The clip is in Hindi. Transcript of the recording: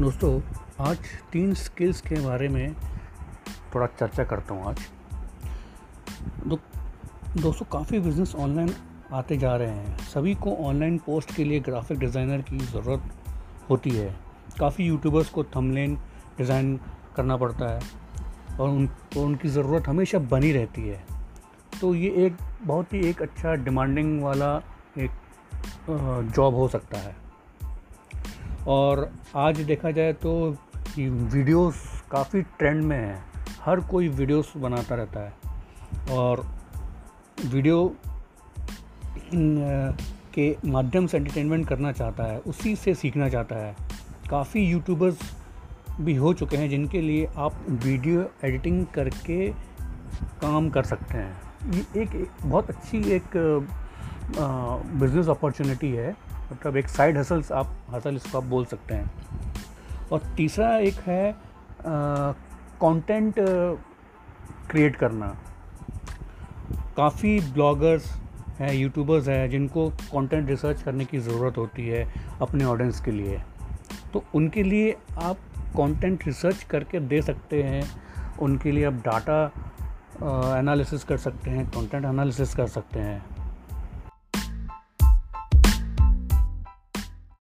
दोस्तों आज तीन स्किल्स के बारे में थोड़ा चर्चा करता हूँ आज। दो, दोस्तों काफ़ी बिज़नेस ऑनलाइन आते जा रहे हैं। सभी को ऑनलाइन पोस्ट के लिए ग्राफिक डिज़ाइनर की ज़रूरत होती है। काफ़ी यूट्यूबर्स को थंबनेल डिज़ाइन करना पड़ता है और उन और उनकी ज़रूरत हमेशा बनी रहती है। तो ये एक बहुत ही एक अच्छा डिमांडिंग वाला एक जॉब हो सकता है। और आज देखा जाए तो वीडियोस काफ़ी ट्रेंड में है। हर कोई वीडियोस बनाता रहता है। और वीडियो के माध्यम से एंटरटेनमेंट करना चाहता है उसी से सीखना चाहता है। काफ़ी यूट्यूबर्स भी हो चुके हैं जिनके लिए आप वीडियो एडिटिंग करके काम कर सकते हैं। ये एक, एक बहुत अच्छी एक बिज़नेस अपॉर्चुनिटी है। मतलब एक साइड हसल्स आप हसल इसको आप बोल सकते हैं। और तीसरा एक है कंटेंट क्रिएट करना। काफ़ी ब्लॉगर्स हैं यूट्यूबर्स हैं, जिनको कंटेंट रिसर्च करने की ज़रूरत होती है अपने ऑडियंस के लिए। तो उनके लिए आप कंटेंट रिसर्च करके दे सकते हैं, उनके लिए आप डाटा एनालिसिस कर सकते हैं कंटेंट एनालिसिस कर सकते हैं।